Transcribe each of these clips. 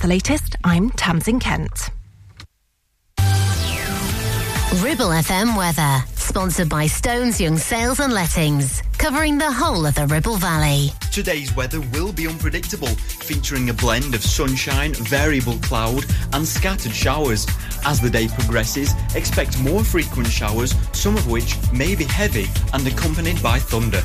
the latest, I'm Tamsin Kent. Ribble FM weather, sponsored by Stones Young Sales and Lettings, covering the whole of the Ribble Valley. Today's weather will be unpredictable, featuring a blend of sunshine, variable cloud, and scattered showers. As the day progresses, expect more frequent showers, some of which may be heavy and accompanied by thunder.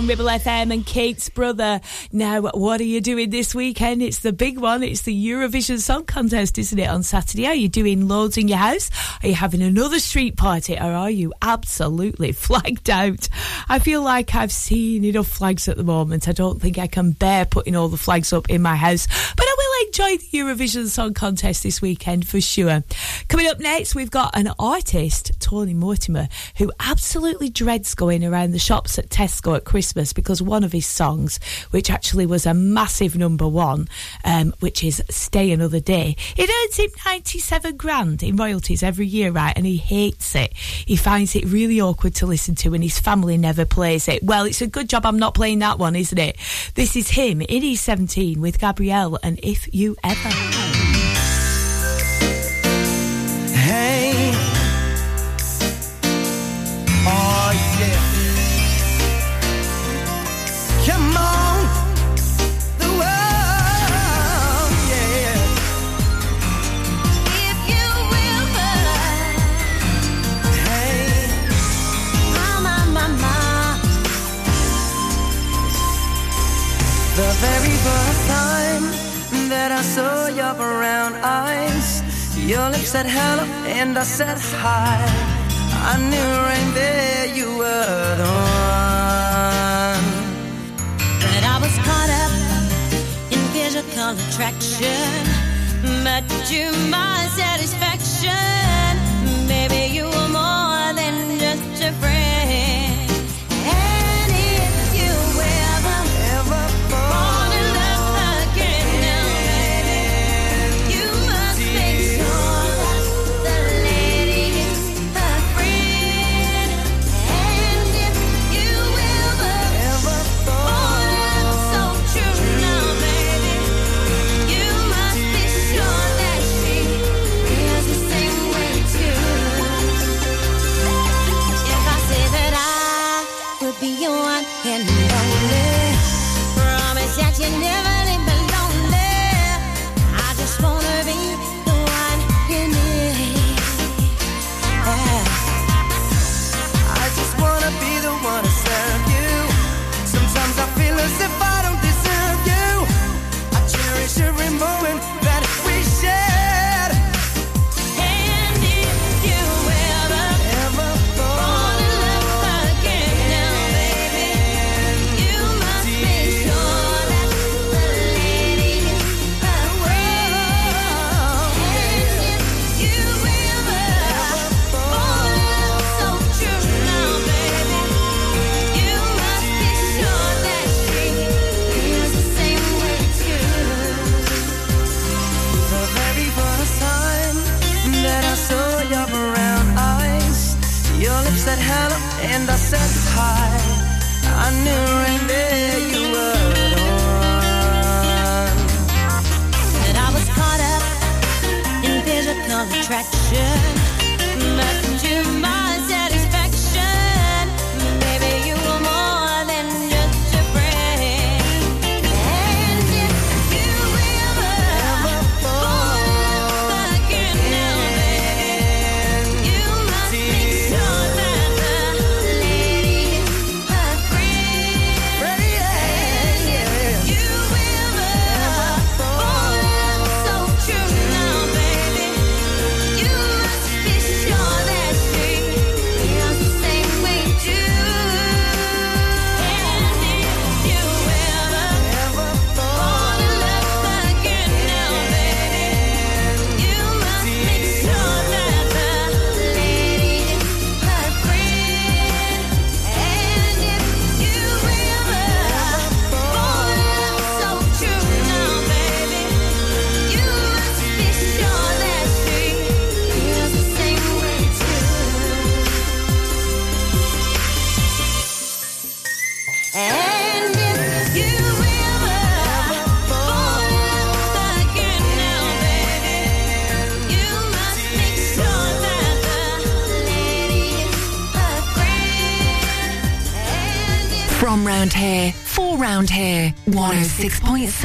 On Ribble FM and Kate's brother. Now, what are you doing this weekend? It's the big one. It's the Eurovision Song Contest, isn't it, on Saturday? Are you doing loads in your house? Are you having another street party? Or are you absolutely flagged out? I feel like I've seen enough flags at the moment. I don't think I can bear putting all the flags up in my house. But enjoy the Eurovision Song Contest this weekend for sure. Coming up next, we've got an artist, Tony Mortimer, who absolutely dreads going around the shops at Tesco at Christmas because one of his songs, which actually was a massive number one, um, which is Stay Another Day, it earns him 97 grand in royalties every year, right? And he hates it. He finds it really awkward to listen to and his family never plays it. Well, it's a good job I'm not playing that one, isn't it? This is him in East 17 with Gabrielle and If You You ever. of brown eyes. Your lips said hello and I said hi. I knew right there you were the one. But I was caught up in physical attraction. But to my satisfaction, baby, you were more than just a friend.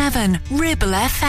107 Ribble FM.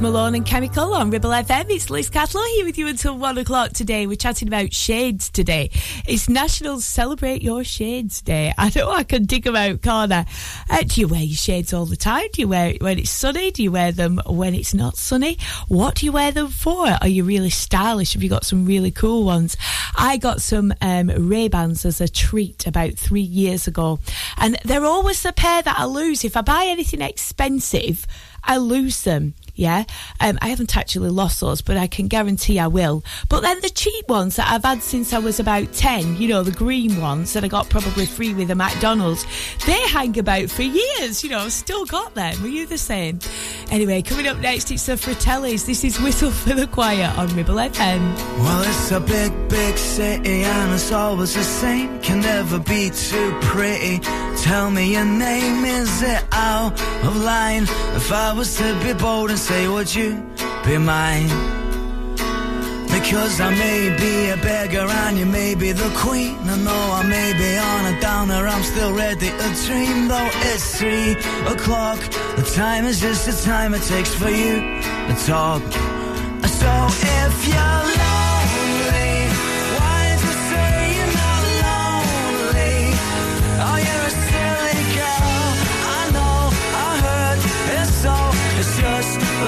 Malone and Chemical on Ribble FM. It's Liz Catlow here with you until one o'clock today. We're chatting about shades today. It's National Celebrate Your Shades Day. I know I can dig them out, can't I? Uh, do you wear your shades all the time? Do you wear it when it's sunny? Do you wear them when it's not sunny? What do you wear them for? Are you really stylish? Have you got some really cool ones? I got some um, Ray-Bans as a treat about three years ago. And they're always the pair that I lose. If I buy anything expensive, I lose them. Yeah, um, I haven't actually lost those, but I can guarantee I will. But then the cheap ones that I've had since I was about 10, you know, the green ones that I got probably free with a McDonald's, they hang about for years, you know, still got them. Were you the same? Anyway, coming up next, it's the Fratellis. This is Whistle for the Choir on Ribble FM. Well, it's a big, big city and it's always the same. Can never be too pretty. Tell me your name, is it out of line? If I was to be bold and say, would you be mine? Because I may be a beggar and you may be the queen. And though I may be on a downer, I'm still ready to dream. Though it's three o'clock, the time is just the time it takes for you to talk. So if you're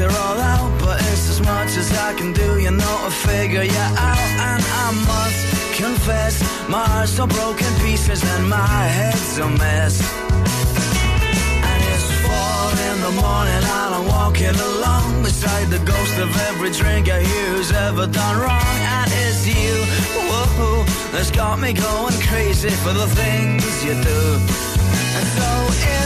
and the lights are all out. But it's as much as I can do, you know, to figure you out. And I must confess, my heart's so broken pieces and my head's a mess. And it's four in the morning and I'm walking along beside the ghost of every drinker who's ever done wrong. And it's you, whoa, that's got me going crazy for the things you do. And so if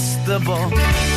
irresistible.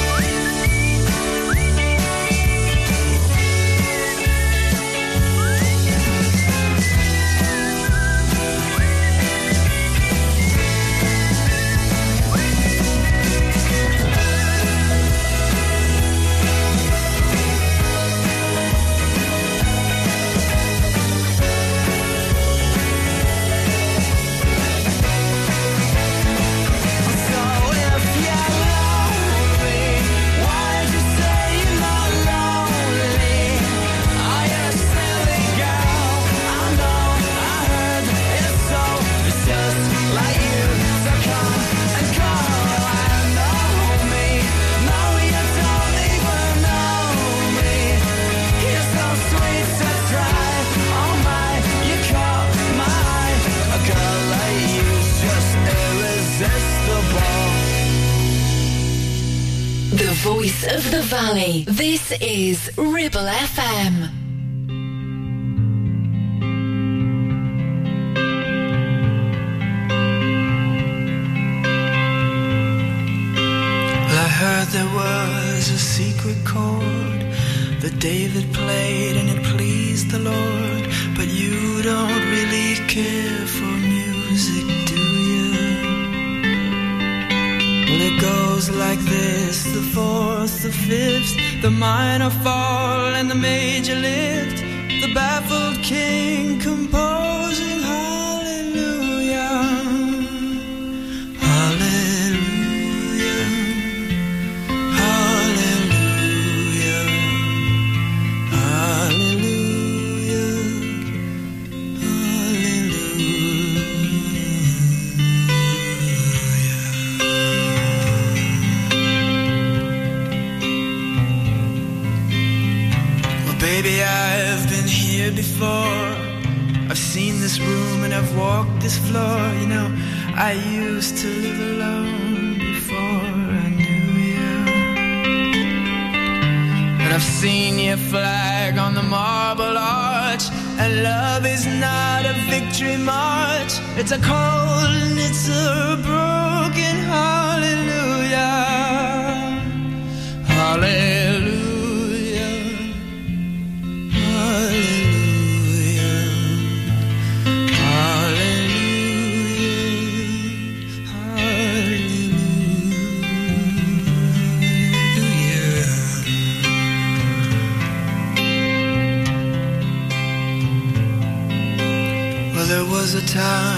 This is Ribble FM. The minor fall, marble arch. And love is not a victory march. It's a cold and it's a broken hallelujah. A time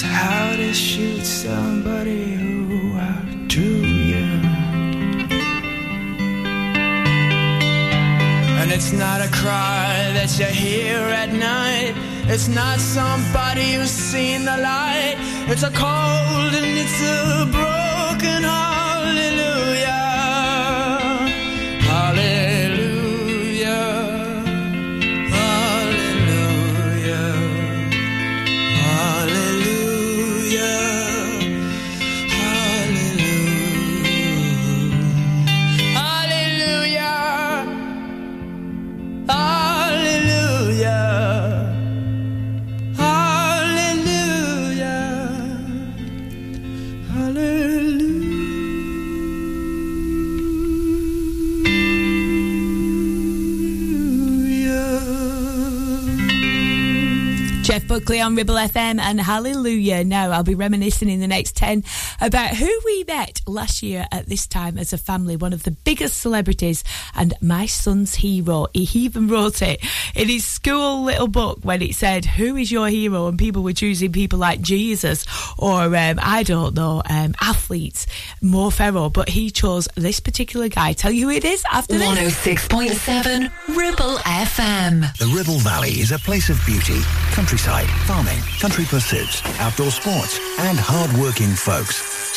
was how to shoot somebody who are outdrew you. And it's not a cry that you hear at night. It's not somebody who's seen the light. It's a cold and it's a broken. Hallelujah. Buckley on Ribble FM and hallelujah. Now I'll be reminiscing in the next 10 about who we met last year at this time as a family, one of the biggest celebrities and my son's hero. He even wrote it in his school little book when it said, who is your hero? And people were choosing people like Jesus or, um, I don't know, um, athletes, Mo Farah, but he chose this particular guy. Tell you who it is after this. 106.7 Ribble FM. The Ribble Valley is a place of beauty, countryside, farming, country pursuits, outdoor sports, and hard-working folks.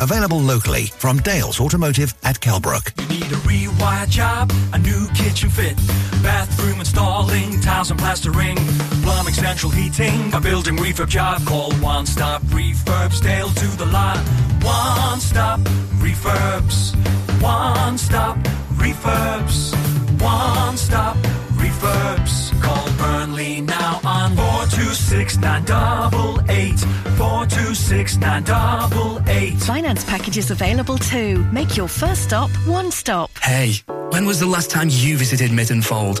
Available locally from Dales Automotive at Kelbrook. You Need a rewire job, a new kitchen fit, bathroom installing, tiles and plastering, plumbing, central heating, a building refurb job. Call One Stop Refurbs, Dale to the lot. One Stop Refurbs, One Stop Refurbs, One Stop Refurbs. Call Burnley now on 426 988, 426 988. Finance packages available too. Make your first stop one stop. Hey, when was the last time you visited Mytton Fold?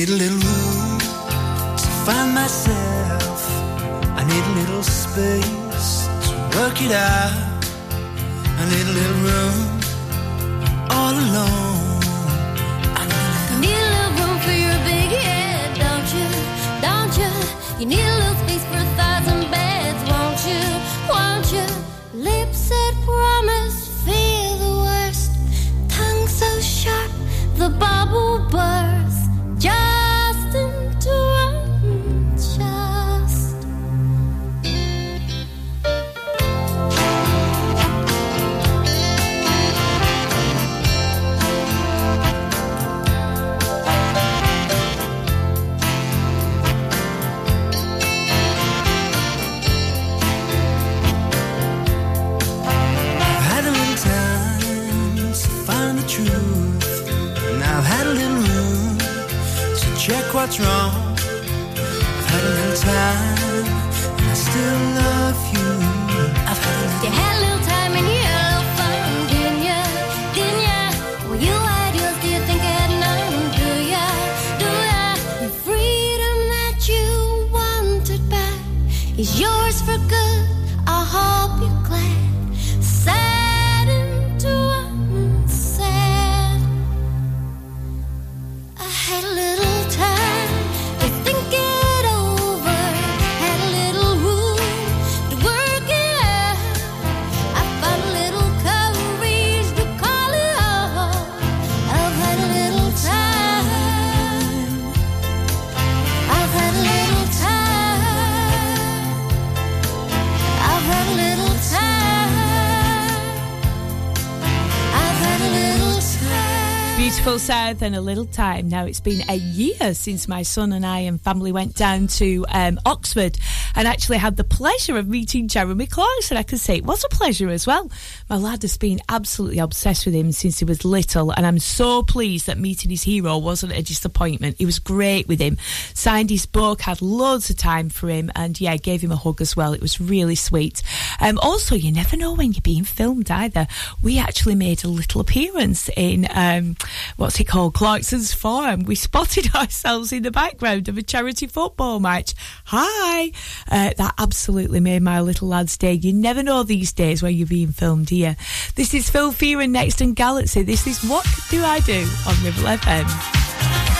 need a little room to find myself. I need a little space to work it out. Check what's wrong. I've had a little time, and I still love you. I've had a little time and you South and a little time. Now it's been a year since my son and I and family went down to um, Oxford and actually had the pleasure of meeting Jeremy Clarkson. I can say it was a pleasure as well. My lad has been absolutely obsessed with him since he was little, and I'm so pleased that meeting his hero wasn't a disappointment. He was great with him, signed his book, had loads of time for him, and yeah, gave him a hug as well. It was really sweet. Um, also, you never know when you're being filmed either. We actually made a little appearance in um, what's it called, Clarkson's Farm. We spotted ourselves in the background of a charity football match. Hi, uh, that absolutely made my little lad's day. You never know these days where you're being filmed here. This is Phil Fearon next in Galaxy. This is What Do I Do on Ribble FM.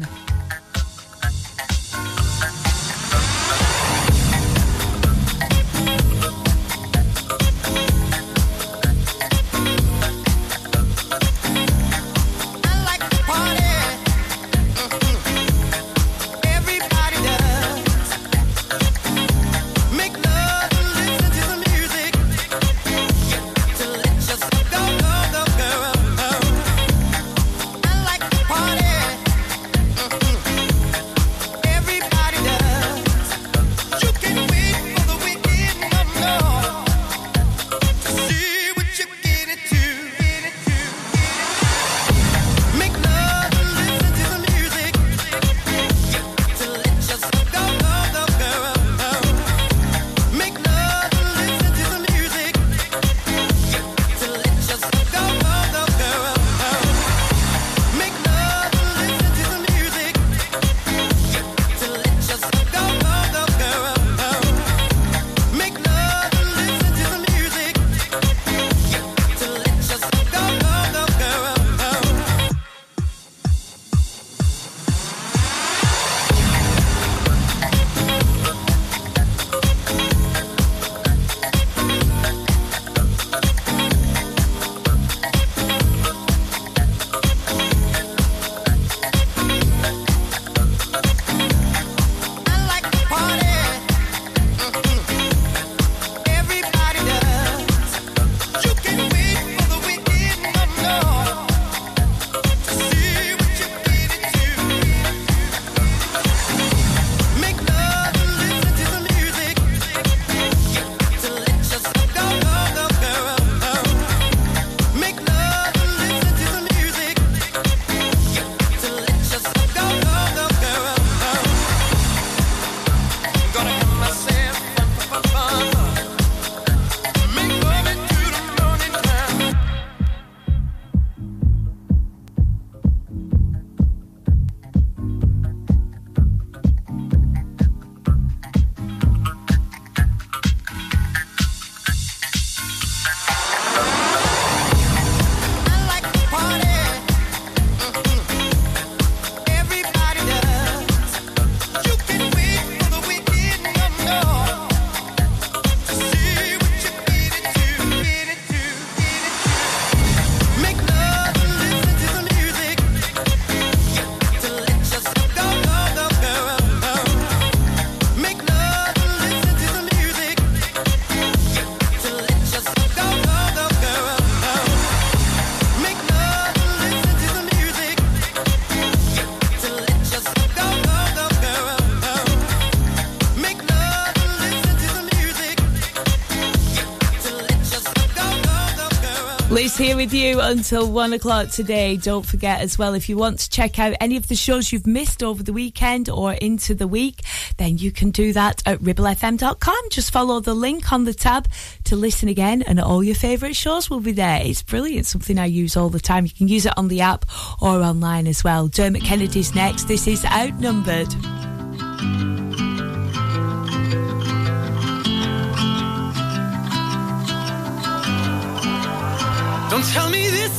With you until one o'clock today. Don't forget as well, if you want to check out any of the shows you've missed over the weekend or into the week, then you can do that at ribblefm.com. Just follow the link on the tab to listen again, and all your favourite shows will be there. It's brilliant, something I use all the time. You can use it on the app or online as well. Dermot Kennedy's next. This is Outnumbered.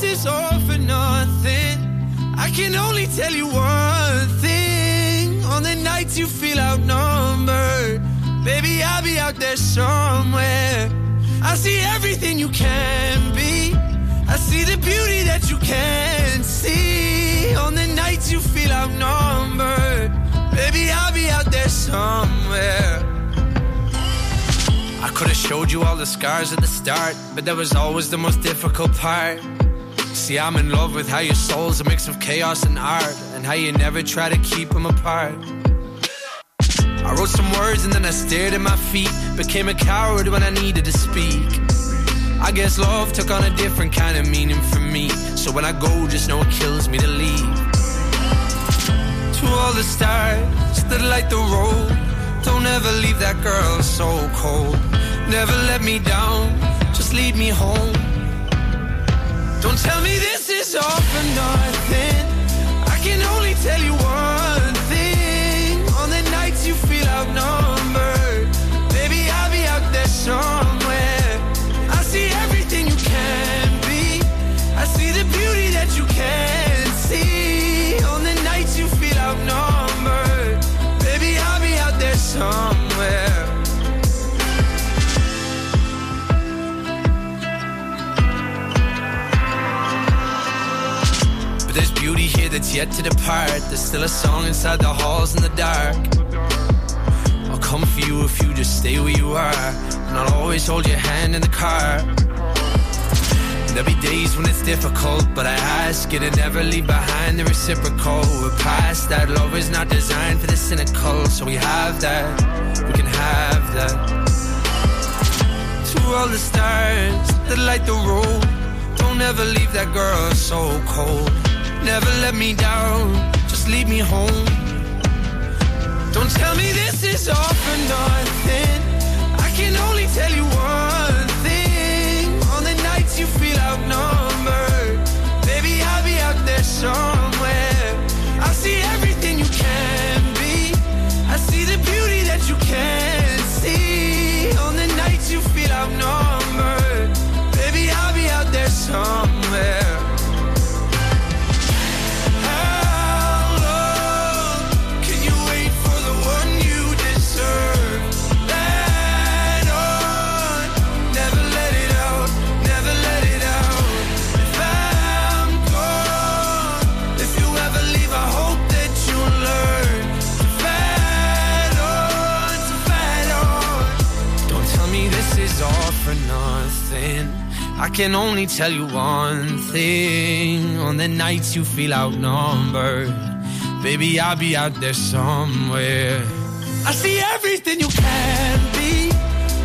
Is all for nothing. I can only tell you one thing. On the nights you feel outnumbered, baby, I'll be out there somewhere. I see everything you can be. I see the beauty that you can't see. On the nights you feel outnumbered, baby, I'll be out there somewhere. I could have showed you all the scars at the start, but that was always the most difficult part. See, I'm in love with how your soul's a mix of chaos and art, and how you never try to keep them apart. I wrote some words and then I stared at my feet, became a coward when I needed to speak. I guess love took on a different kind of meaning for me, so when I go, just know it kills me to leave. To all the stars that light the road. Don't ever leave that girl so cold. Never let me down, just lead me home. Don't tell me this is all for nothing. I can only tell you one yet to depart. There's still a song inside the halls in the dark. I'll come for you if you just stay where you are. And I'll always hold your hand in the car. There'll be days when it's difficult, but I ask you to never leave behind the reciprocal. We're past that. Love is not designed for the cynical, so we have that. We can have that. To all the stars that light the road, don't ever leave that girl so cold. Never let me down, just lead me home. Don't tell me this is all for nothing. Can only tell you one thing. On the nights you feel outnumbered, baby, I'll be out there somewhere. I see everything you can be.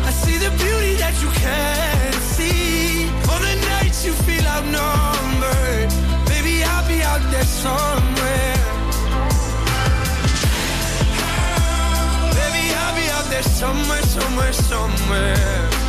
I see the beauty that you can see. On the nights you feel outnumbered, baby, I'll be out there somewhere. Baby, I'll be out there somewhere, somewhere, somewhere.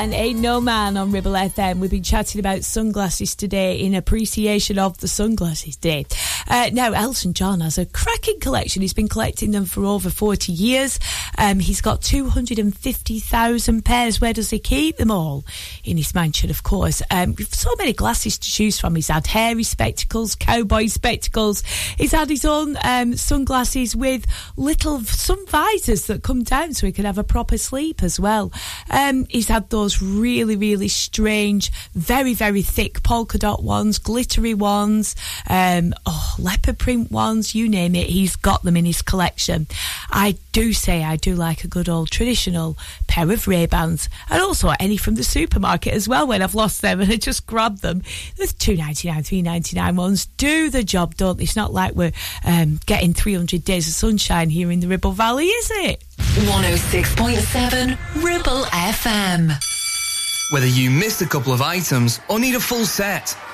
And Ain't No Man on Ribble FM. We've been chatting about sunglasses today in appreciation of the Sunglasses Day. Uh, now, Elton John has a cracking collection. He's been collecting them for over 40 years. Um, he's got 250,000 pairs. Where does he keep them all? In his mansion, of course. Um, so many glasses to choose from. He's had hairy spectacles, cowboy spectacles. He's had his own um, sunglasses with little, sun visors that come down so he can have a proper sleep as well. Um, he's had those really, really strange, very, very thick polka dot ones, glittery ones, um, oh, leopard print ones, you name it. He's got them in his collection. I do say I do like a good old traditional pair of Ray-Bans and also any from the supermarket as well when I've lost them and I just grab them. There's two ninety nine, three ninety nine ones. Do the job, don't they? It's not like we're um, getting 300 days of sunshine here in the Ribble Valley, is it? 106.7 Ribble FM. Whether you missed a couple of items or need a full set,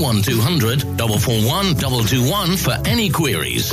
01200 441 221 for any queries.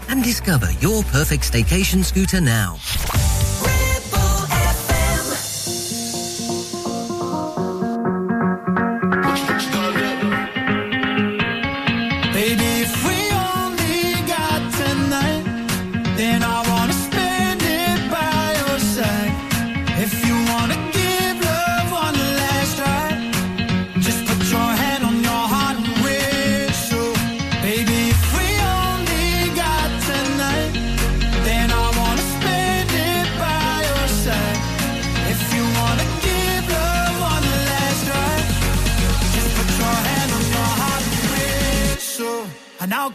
and discover your perfect staycation scooter now.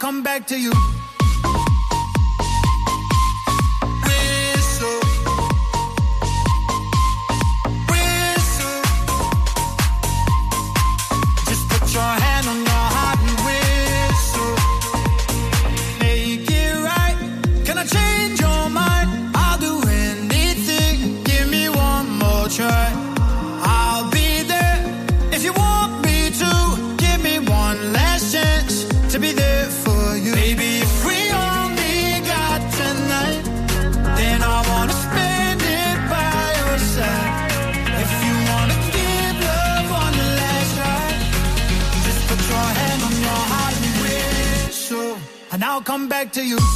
Come back to you. To you.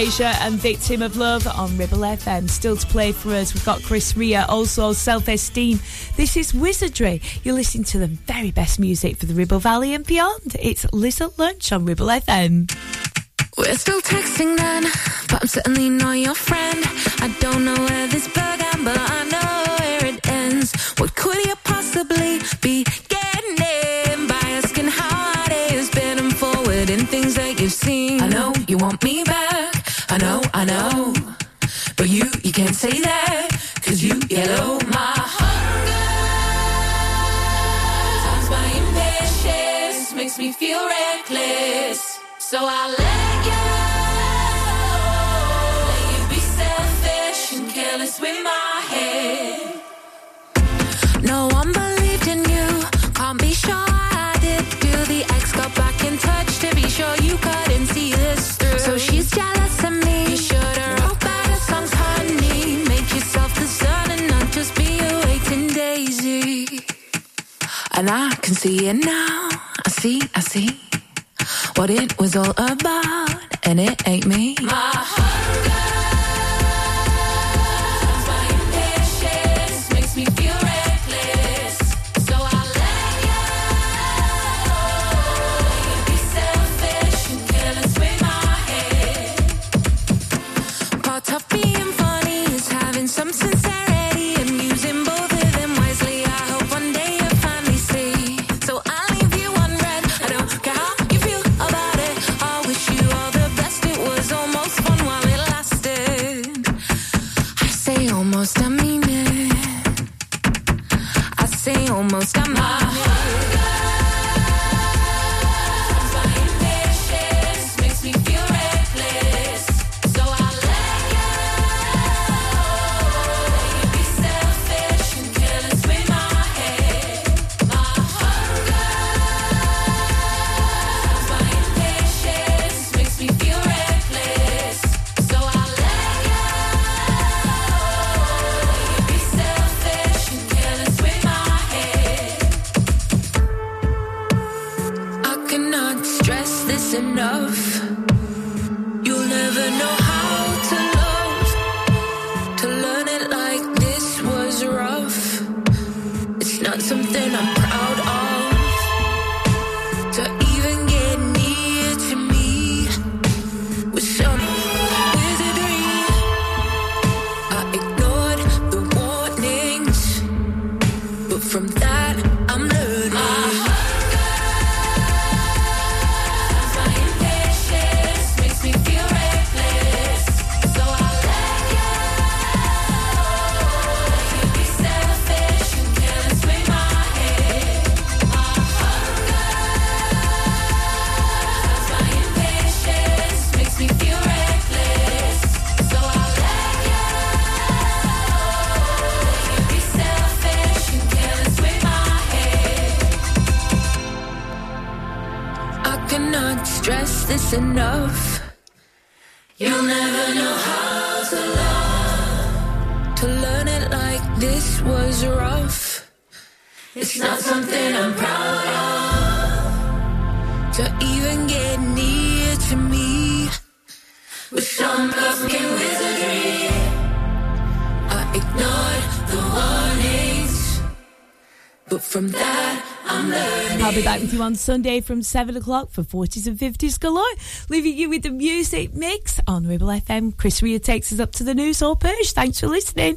Asia and Victim of Love on Ribble FM. Still to play for us, we've got Chris Rea, also Self Esteem. This is Wizardry. You're listening to the very best music for the Ribble Valley and beyond. It's Liz at Lunch on Ribble FM. We're still texting then, but I'm certainly not your friend. I don't know where this began, but I know where it ends. What could you possibly be getting in by asking how hard it has been and forward in things that you've seen? I know you want me back. I know, I know. But you, you can't say that, cause you yellow my hunger. Times my impatience makes me feel reckless. So I let you, let you be selfish and careless with my. And I can see it now. I see, I see what it was all about. And it ain't me. My heart. this enough? You'll never know how to love. To learn it like this was rough. It's not something I'm proud of. To even get near to me. With some fucking wizardry, I ignored the warning. But from that, I'm learning. I'll be back with you on Sunday from 7 o'clock for 40s and 50s galore, leaving you with the music mix on Ribble FM. Chris Rea takes us up to the news or Perch. Thanks for listening.